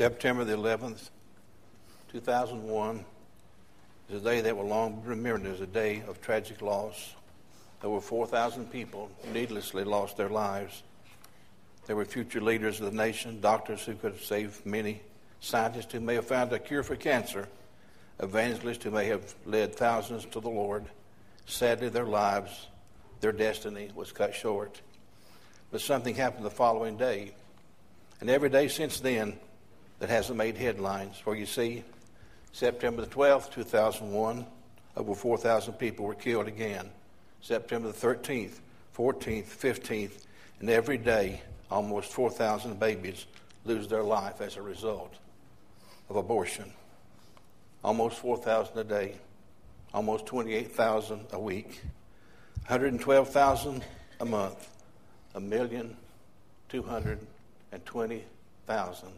September the 11th, 2001 is a day that will long be remembered as a day of tragic loss. Over 4,000 people needlessly lost their lives. There were future leaders of the nation, doctors who could have saved many, scientists who may have found a cure for cancer, evangelists who may have led thousands to the Lord. Sadly, their lives, their destiny was cut short. But something happened the following day. And every day since then that hasn't made headlines. For you see, September the 12th, 2001, over 4,000 people were killed again. September the 13th, 14th, 15th, and every day almost 4,000 babies lose their life as a result of abortion. Almost 4,000 a day, almost 28,000 a week, 112,000 a month, a million, 220,000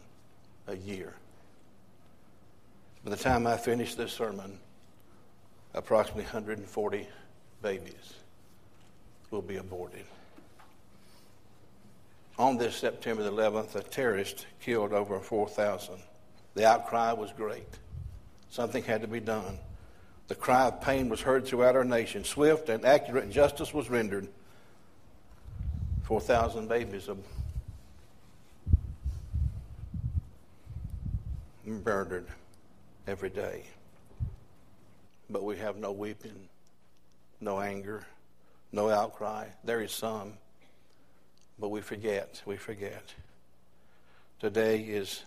a year. By the time I finish this sermon, approximately 140 babies will be aborted. On this September the 11th, a terrorist killed over 4,000. The outcry was great. Something had to be done. The cry of pain was heard throughout our nation. Swift and accurate justice was rendered. 4,000 babies murdered every day. But we have no weeping, no anger, no outcry. There is some, but we forget. We forget. Today is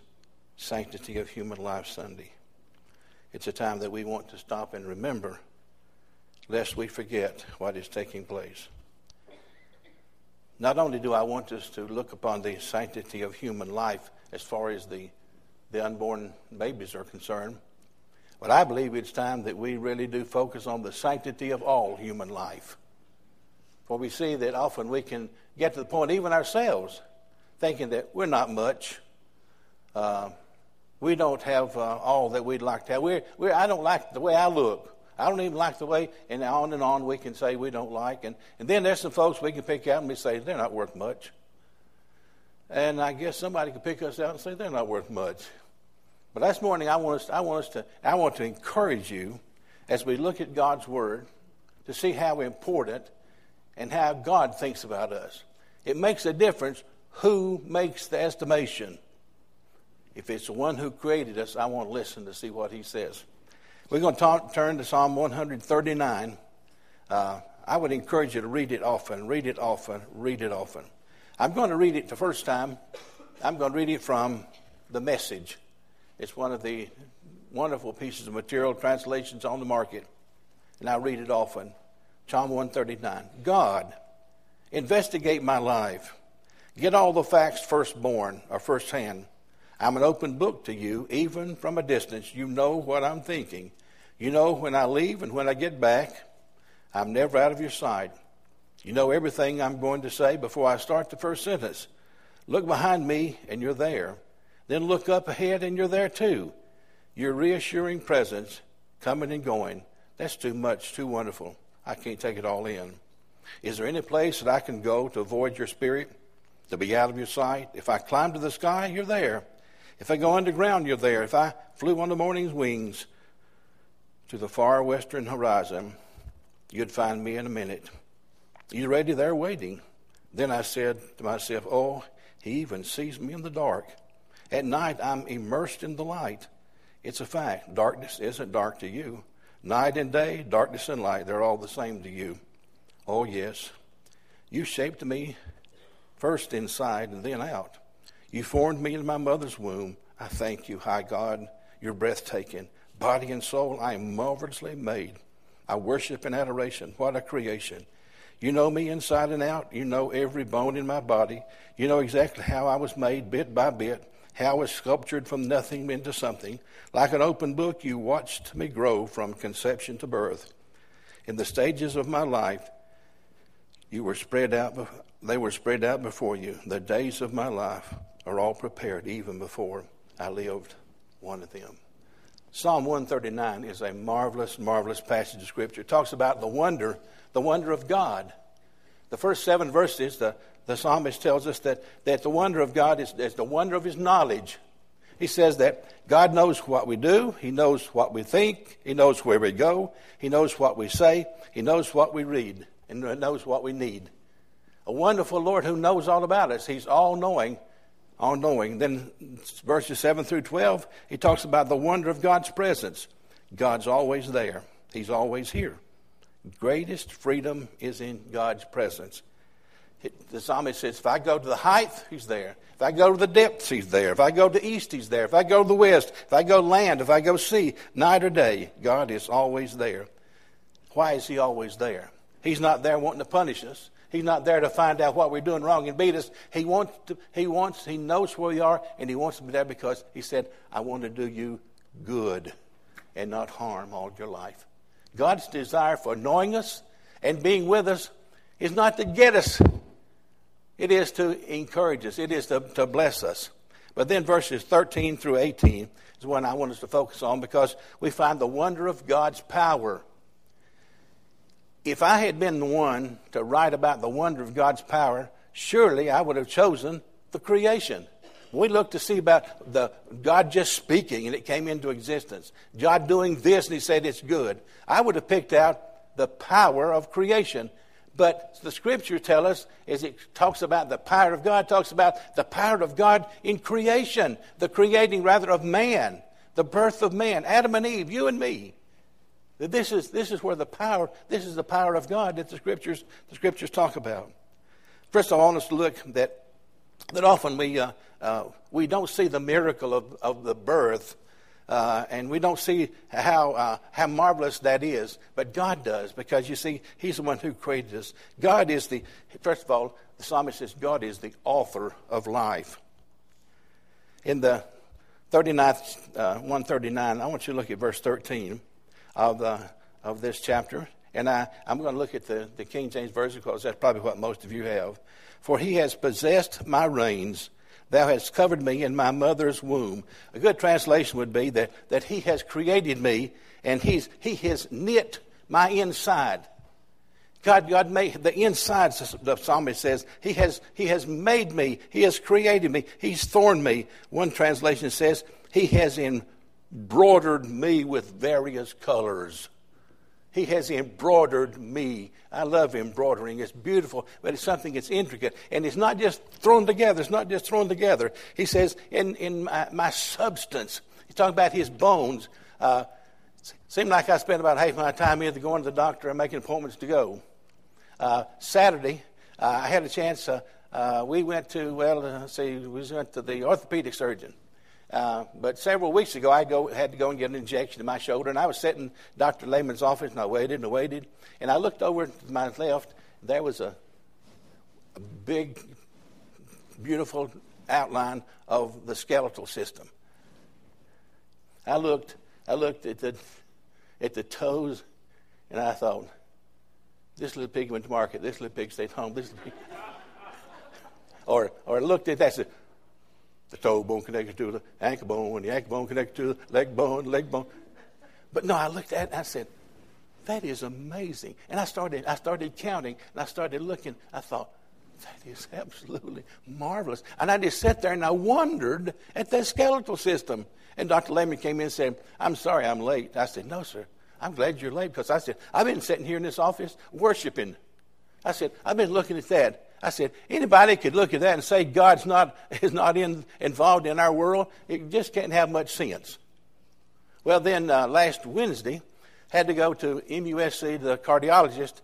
Sanctity of Human Life Sunday. It's a time that we want to stop and remember, lest we forget what is taking place. Not only do I want us to look upon the sanctity of human life as far as the the unborn babies are concerned. But I believe it's time that we really do focus on the sanctity of all human life. For we see that often we can get to the point, even ourselves, thinking that we're not much. Uh, we don't have uh, all that we'd like to have. We're, we're, I don't like the way I look. I don't even like the way, and on and on we can say we don't like. And, and then there's some folks we can pick out and we say they're not worth much. And I guess somebody could pick us out and say they're not worth much. But this morning, I want us, I want us to, I want to encourage you as we look at God's Word to see how important and how God thinks about us. It makes a difference who makes the estimation. If it's the one who created us, I want to listen to see what he says. We're going to talk, turn to Psalm 139. Uh, I would encourage you to read it often, read it often, read it often. I'm going to read it the first time. I'm going to read it from the message. It's one of the wonderful pieces of material translations on the market, and I read it often. Psalm 139 God, investigate my life. Get all the facts firstborn or firsthand. I'm an open book to you, even from a distance. You know what I'm thinking. You know when I leave and when I get back. I'm never out of your sight. You know everything I'm going to say before I start the first sentence. Look behind me, and you're there. Then look up ahead, and you're there too. Your reassuring presence coming and going. That's too much, too wonderful. I can't take it all in. Is there any place that I can go to avoid your spirit, to be out of your sight? If I climb to the sky, you're there. If I go underground, you're there. If I flew on the morning's wings to the far western horizon, you'd find me in a minute. He's ready there waiting. Then I said to myself, Oh, he even sees me in the dark. At night, I'm immersed in the light. It's a fact. Darkness isn't dark to you. Night and day, darkness and light, they're all the same to you. Oh, yes. You shaped me first inside and then out. You formed me in my mother's womb. I thank you, high God. You're breathtaking. Body and soul, I am marvelously made. I worship in adoration. What a creation. You know me inside and out. You know every bone in my body. You know exactly how I was made bit by bit, how I was sculptured from nothing into something. Like an open book, you watched me grow from conception to birth. In the stages of my life, you were spread out, they were spread out before you. The days of my life are all prepared even before I lived one of them. Psalm 139 is a marvelous, marvelous passage of Scripture. It talks about the wonder the wonder of God. The first seven verses, the, the psalmist tells us that, that the wonder of God is, is the wonder of his knowledge. He says that God knows what we do, He knows what we think, He knows where we go, He knows what we say, He knows what we read, and knows what we need. A wonderful Lord who knows all about us. He's all knowing, all knowing. Then verses 7 through 12, he talks about the wonder of God's presence. God's always there, He's always here. Greatest freedom is in God's presence. The psalmist says, If I go to the height, He's there. If I go to the depths, He's there. If I go to the east, He's there. If I go to the west, if I go land, if I go sea, night or day, God is always there. Why is He always there? He's not there wanting to punish us. He's not there to find out what we're doing wrong and beat us. He wants to, he wants, he knows where we are, and he wants to be there because he said, I want to do you good and not harm all your life. God's desire for knowing us and being with us is not to get us, it is to encourage us, it is to, to bless us. But then verses 13 through 18 is one I want us to focus on because we find the wonder of God's power. If I had been the one to write about the wonder of God's power, surely I would have chosen the creation. We look to see about the God just speaking and it came into existence. God doing this and he said it's good. I would have picked out the power of creation. But the scriptures tell us, as it talks about the power of God, talks about the power of God in creation, the creating rather of man, the birth of man, Adam and Eve, you and me. This is, this is where the power, this is the power of God that the scriptures, the scriptures talk about. First, of I want us to look that, that often we, uh, uh, we don't see the miracle of, of the birth, uh, and we don't see how, uh, how marvelous that is, but God does, because you see, He's the one who created us. God is the, first of all, the psalmist says, God is the author of life. In the 39th, uh, 139, I want you to look at verse 13 of, the, of this chapter. And I, I'm going to look at the, the King James Version because that's probably what most of you have. For he has possessed my reins Thou hast covered me in my mother's womb. A good translation would be that, that He has created me and he's, He has knit my inside. God, God made the inside, the psalmist says, he has, he has made me. He has created me. He's thorned me. One translation says, He has embroidered me with various colors. He has embroidered me. I love embroidering. It's beautiful, but it's something that's intricate. And it's not just thrown together. It's not just thrown together. He says, in, in my, my substance. He's talking about his bones. Uh, seemed like I spent about half my time either going to the doctor or making appointments to go. Uh, Saturday, uh, I had a chance. Uh, uh, we went to, well, uh, see, we went to the orthopedic surgeon. Uh, but several weeks ago, I go, had to go and get an injection in my shoulder, and I was sitting in Dr. Lehman's office, and I waited and waited, and I looked over to my left. There was a, a big, beautiful outline of the skeletal system. I looked, I looked at the, at the toes, and I thought, this little pig went to market. This little pig stayed home. This little pig. or, or looked at that and said, the toe bone connected to the ankle bone, and the ankle bone connected to the leg bone, leg bone. But no, I looked at it and I said, that is amazing. And I started, I started counting and I started looking. I thought, that is absolutely marvelous. And I just sat there and I wondered at that skeletal system. And Dr. Lehman came in and said, I'm sorry I'm late. I said, No, sir. I'm glad you're late because I said, I've been sitting here in this office worshiping. I said, I've been looking at that. I said, anybody could look at that and say God's not, is not in, involved in our world. It just can't have much sense. Well, then uh, last Wednesday, had to go to MUSC, the cardiologist,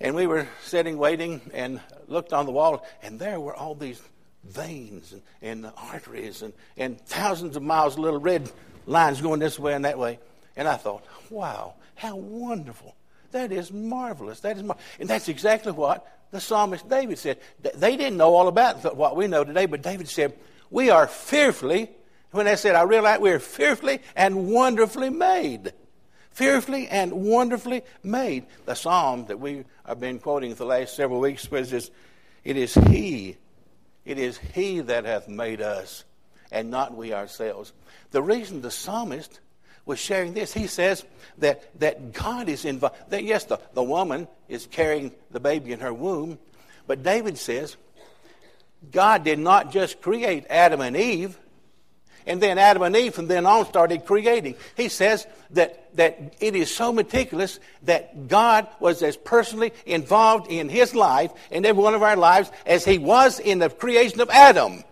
and we were sitting waiting and looked on the wall, and there were all these veins and, and arteries and, and thousands of miles of little red lines going this way and that way. And I thought, wow, how wonderful. That is marvelous. That is mar-. And that's exactly what the psalmist David said. They didn't know all about what we know today, but David said, We are fearfully, when they said, I realize we are fearfully and wonderfully made. Fearfully and wonderfully made. The psalm that we have been quoting for the last several weeks says, It is He, it is He that hath made us, and not we ourselves. The reason the psalmist was sharing this. He says that, that God is involved. That yes, the, the woman is carrying the baby in her womb, but David says God did not just create Adam and Eve and then Adam and Eve from then on started creating. He says that, that it is so meticulous that God was as personally involved in his life and every one of our lives as he was in the creation of Adam.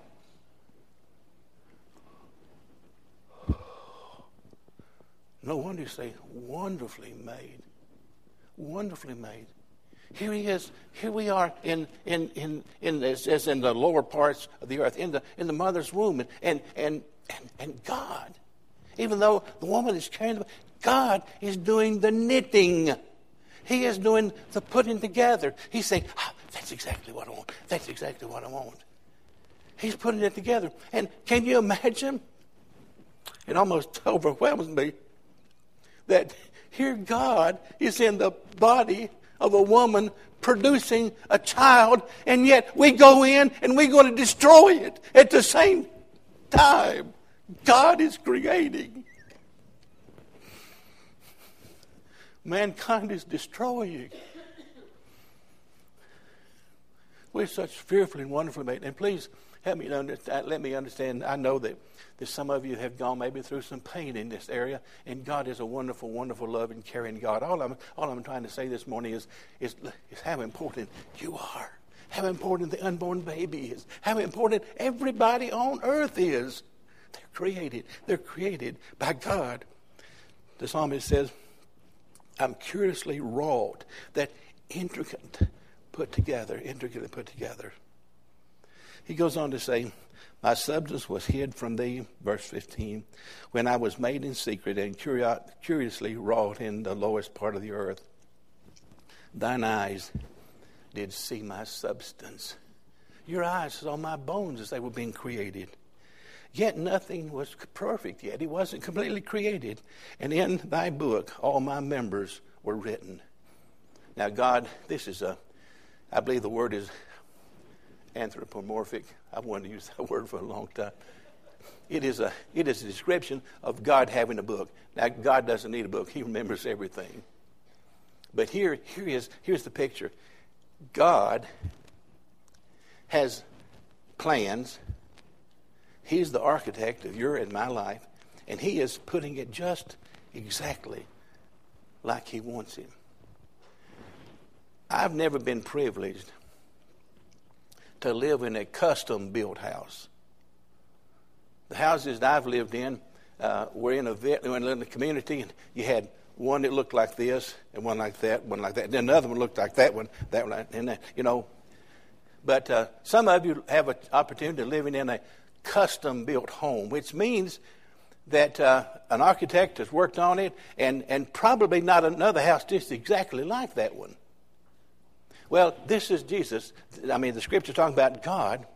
No wonder you say, wonderfully made. Wonderfully made. Here he is. Here we are in, in, in, in as, as in the lower parts of the earth, in the, in the mother's womb. And, and, and, and God, even though the woman is carrying the, God is doing the knitting. He is doing the putting together. He's saying, oh, that's exactly what I want. That's exactly what I want. He's putting it together. And can you imagine? It almost overwhelms me that here God is in the body of a woman producing a child, and yet we go in and we're going to destroy it at the same time. God is creating. Mankind is destroying. We're such fearfully and wonderfully made. And please help me understand, let me understand. I know that that some of you have gone maybe through some pain in this area, and God is a wonderful, wonderful, loving, caring God. All I'm, all I'm trying to say this morning is, is, is how important you are, how important the unborn baby is, how important everybody on earth is. They're created. They're created by God. The psalmist says, I'm curiously wrought, that intricate put together, intricately put together. He goes on to say, my substance was hid from thee, verse 15, when I was made in secret and curiously wrought in the lowest part of the earth. Thine eyes did see my substance. Your eyes saw my bones as they were being created. Yet nothing was perfect yet. It wasn't completely created. And in thy book, all my members were written. Now, God, this is a, I believe the word is anthropomorphic. I've wanted to use that word for a long time. It is a, it is a description of God having a book. Now, God doesn't need a book, He remembers everything. But here, here is, here's the picture God has plans, He's the architect of your and my life, and He is putting it just exactly like He wants it. I've never been privileged to live in a custom built house. The houses that I've lived in uh, were in a, vet, in a community, and you had one that looked like this, and one like that, one like that. And then another one looked like that one, that one, and that, you know. But uh, some of you have an opportunity of living in a custom built home, which means that uh, an architect has worked on it, and, and probably not another house just exactly like that one. Well, this is Jesus. I mean, the scripture talking about God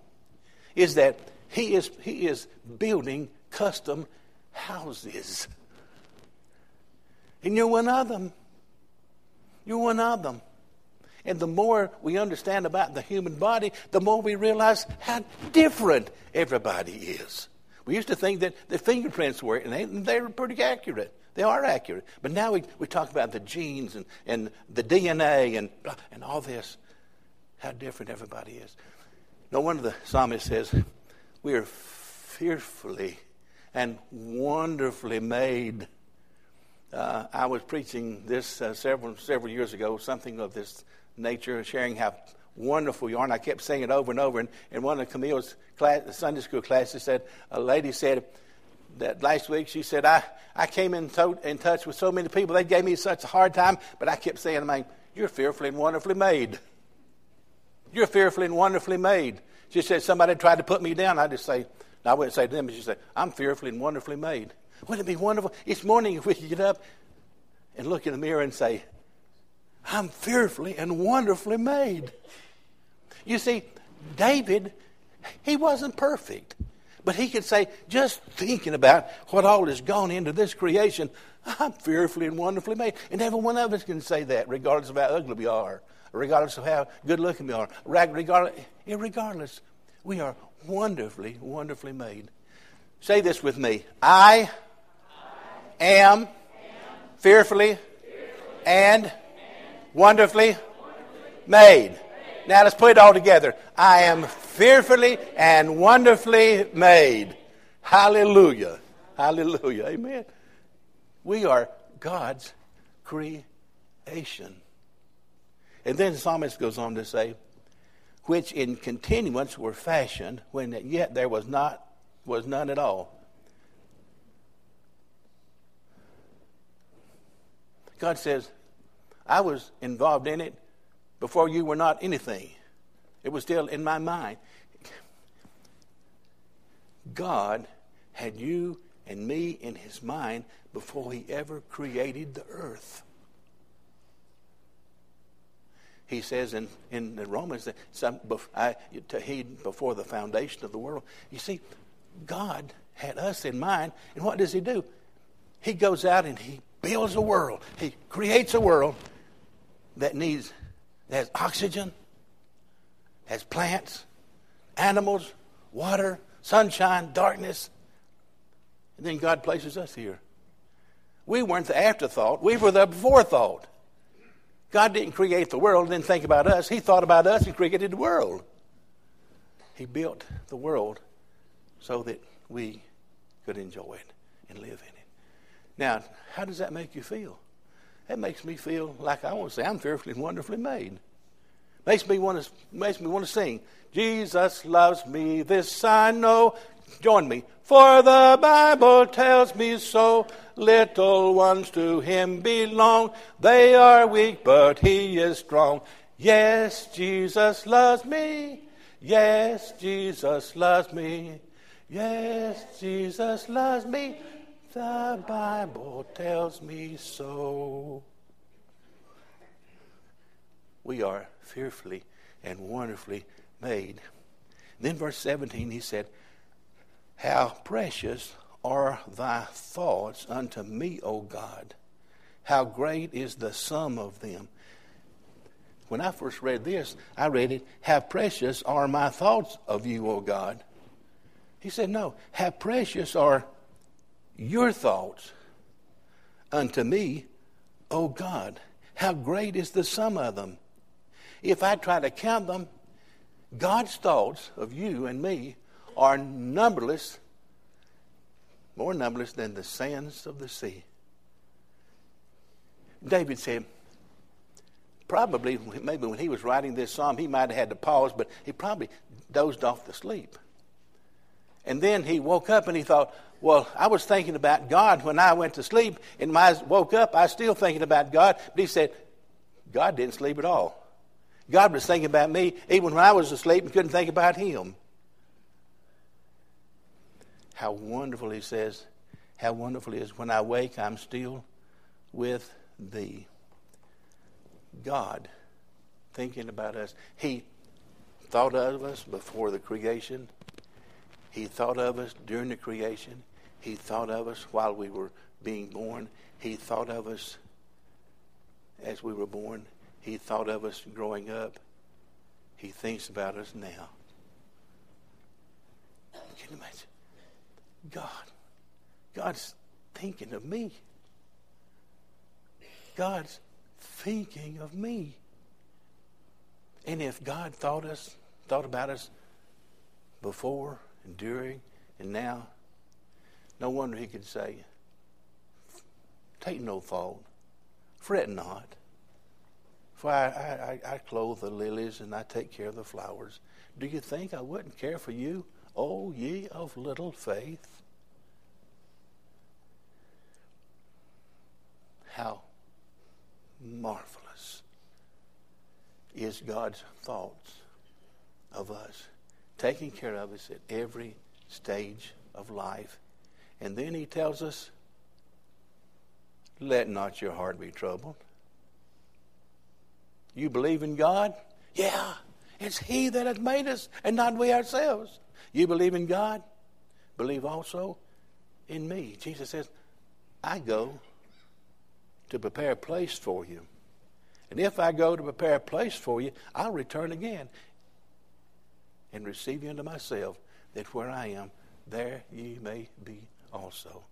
is that he is, he is building custom houses. And you're one of them. You're one of them. And the more we understand about the human body, the more we realize how different everybody is. We used to think that the fingerprints were, and they, they were pretty accurate. They are accurate. But now we, we talk about the genes and, and the DNA and, and all this, how different everybody is. No wonder the psalmist says, We are fearfully and wonderfully made. Uh, I was preaching this uh, several, several years ago, something of this nature, sharing how wonderful you are. And I kept saying it over and over. And one of Camille's class, Sunday school classes, said a lady said, that last week she said, I, I came in, to, in touch with so many people. They gave me such a hard time, but I kept saying, man, you're fearfully and wonderfully made. You're fearfully and wonderfully made. She said, somebody tried to put me down. I just say, I wouldn't say to them, but she said, I'm fearfully and wonderfully made. Wouldn't it be wonderful? Each morning if we could get up and look in the mirror and say, I'm fearfully and wonderfully made. You see, David, he wasn't perfect. But he could say, just thinking about what all has gone into this creation, I'm fearfully and wonderfully made. And every one of us can say that, regardless of how ugly we are, regardless of how good looking we are, regardless, regardless, we are wonderfully, wonderfully made. Say this with me I, I am, am fearfully, fearfully and, and wonderfully, wonderfully made. Now let's put it all together. I am fearfully and wonderfully made. Hallelujah. Hallelujah. Amen. We are God's creation. And then the psalmist goes on to say, which in continuance were fashioned when yet there was not was none at all. God says, I was involved in it before you were not anything. It was still in my mind. God had you and me in his mind before he ever created the earth. He says in, in the Romans that some, I, to before the foundation of the world. You see, God had us in mind, and what does he do? He goes out and he builds a world. He creates a world that needs has oxygen, has plants, animals, water, sunshine, darkness. And then God places us here. We weren't the afterthought, we were the forethought. God didn't create the world and then think about us. He thought about us and created the world. He built the world so that we could enjoy it and live in it. Now, how does that make you feel? That makes me feel like I want to say I'm fearfully and wonderfully made. Makes me want to makes me want to sing. Jesus loves me, this I know. Join me. For the Bible tells me so. Little ones to him belong. They are weak, but he is strong. Yes, Jesus loves me. Yes, Jesus loves me. Yes, Jesus loves me. The Bible tells me so. We are fearfully and wonderfully made. then, verse 17, he said, How precious are thy thoughts unto me, O God! How great is the sum of them! When I first read this, I read it, How precious are my thoughts of you, O God! He said, No, how precious are your thoughts unto me, O God. How great is the sum of them. If I try to count them, God's thoughts of you and me are numberless, more numberless than the sands of the sea. David said, probably, maybe when he was writing this psalm, he might have had to pause, but he probably dozed off to sleep. And then he woke up and he thought, well, I was thinking about God when I went to sleep, and when I woke up, I was still thinking about God. But he said, God didn't sleep at all. God was thinking about me even when I was asleep and couldn't think about him. How wonderful, he says, how wonderful it is when I wake, I'm still with thee. God thinking about us. He thought of us before the creation he thought of us during the creation. He thought of us while we were being born. He thought of us as we were born. He thought of us growing up. He thinks about us now. Can you imagine? God. God's thinking of me. God's thinking of me. And if God thought us, thought about us before and during and now. No wonder he could say, Take no thought, fret not. For I, I, I clothe the lilies and I take care of the flowers. Do you think I wouldn't care for you, O ye of little faith? How marvelous is God's thoughts of us taking care of us at every stage of life. And then he tells us, let not your heart be troubled. You believe in God? Yeah, it's He that has made us and not we ourselves. You believe in God? Believe also in me. Jesus says, I go to prepare a place for you. And if I go to prepare a place for you, I'll return again and receive you unto myself, that where I am, there ye may be also.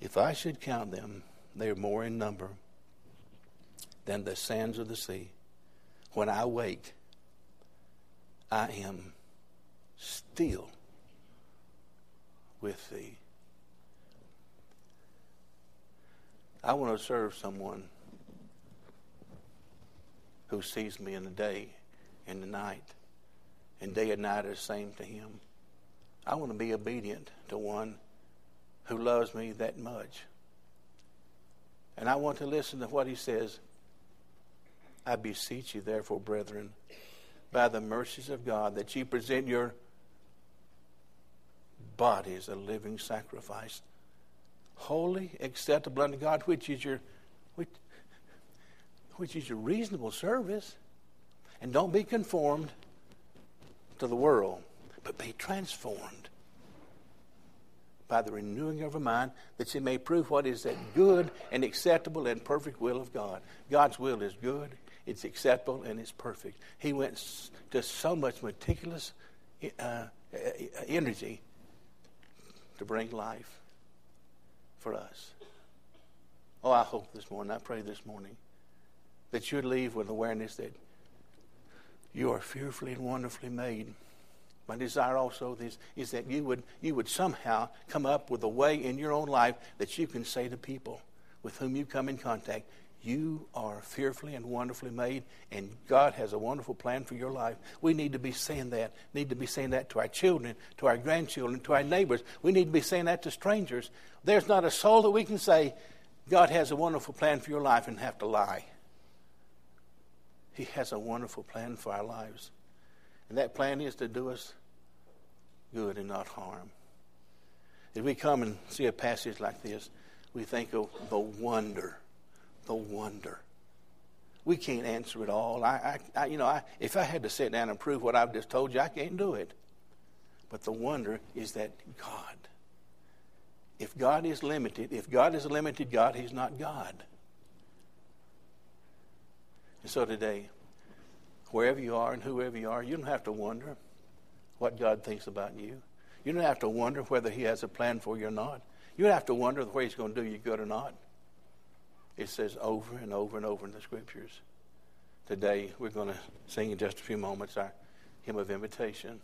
If I should count them, they are more in number than the sands of the sea. When I wake, I am still with thee. I want to serve someone who sees me in the day and the night, and day and night are the same to him. I want to be obedient to one who loves me that much. And I want to listen to what he says. I beseech you, therefore, brethren, by the mercies of God, that ye present your bodies a living sacrifice, holy, acceptable unto God, which is your which, which is your reasonable service. And don't be conformed to the world, but be transformed by the renewing of our mind, that you may prove what is that good and acceptable and perfect will of God. God's will is good, it's acceptable, and it's perfect. He went to so much meticulous uh, energy to bring life for us. Oh, I hope this morning, I pray this morning, that you'd leave with awareness that you are fearfully and wonderfully made. My desire also is, is that you would, you would somehow come up with a way in your own life that you can say to people with whom you come in contact, you are fearfully and wonderfully made, and God has a wonderful plan for your life. We need to be saying that. Need to be saying that to our children, to our grandchildren, to our neighbors. We need to be saying that to strangers. There's not a soul that we can say, God has a wonderful plan for your life and have to lie. He has a wonderful plan for our lives. And that plan is to do us good and not harm. If we come and see a passage like this, we think of the wonder, the wonder. We can't answer it all. I, I, I, you know, I, if I had to sit down and prove what I've just told you, I can't do it. But the wonder is that God, if God is limited, if God is a limited God, He's not God. And so today, wherever you are and whoever you are, you don't have to wonder what God thinks about you. You don't have to wonder whether He has a plan for you or not. You don't have to wonder whether He's going to do you good or not. It says over and over and over in the Scriptures. Today, we're going to sing in just a few moments our hymn of invitation.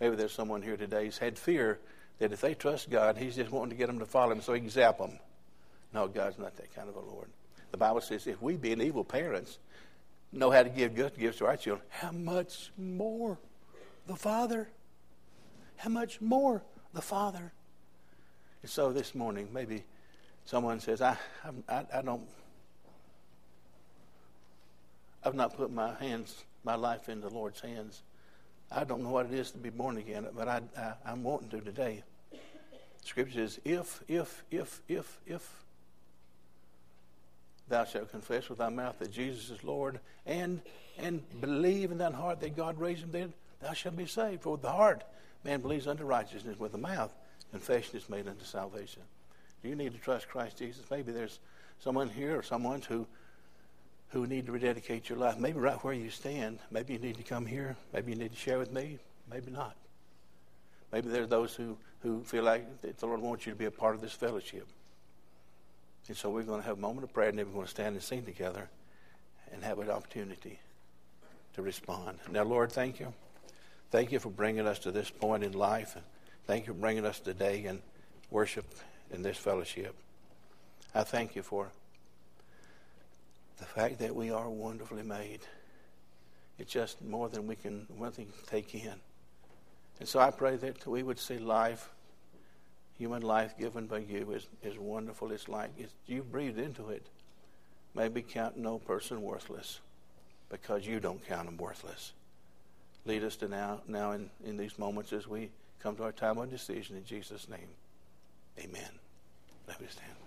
Maybe there's someone here today who's had fear that if they trust God, He's just wanting to get them to follow Him so He can zap them. No, God's not that kind of a Lord. The Bible says if we, being evil parents, know how to give good gifts to our children, how much more the Father? How much more the Father? And so this morning, maybe someone says, I, I, I don't, I've not put my hands, my life in the Lord's hands. I don't know what it is to be born again, but I, I, I'm wanting to today. Scripture says, if, if, if, if, if thou shalt confess with thy mouth that Jesus is Lord, and and believe in thine heart that God raised him dead, thou shalt be saved. For with the heart man believes unto righteousness, with the mouth confession is made unto salvation. Do you need to trust Christ Jesus? Maybe there's someone here or someone who who need to rededicate your life. Maybe right where you stand. Maybe you need to come here. Maybe you need to share with me. Maybe not. Maybe there are those who, who feel like the Lord wants you to be a part of this fellowship. And so we're going to have a moment of prayer, and then we're going to stand and sing together and have an opportunity to respond. Now, Lord, thank you. Thank you for bringing us to this point in life. Thank you for bringing us today in worship in this fellowship. I thank you for the fact that we are wonderfully made. It's just more than we can, one thing take in. And so I pray that we would see life human life given by you is, is wonderful. It's like it's, you breathed into it. Maybe count no person worthless because you don't count them worthless. Lead us to now, now in, in these moments as we come to our time of decision in Jesus' name. Amen. Let me stand.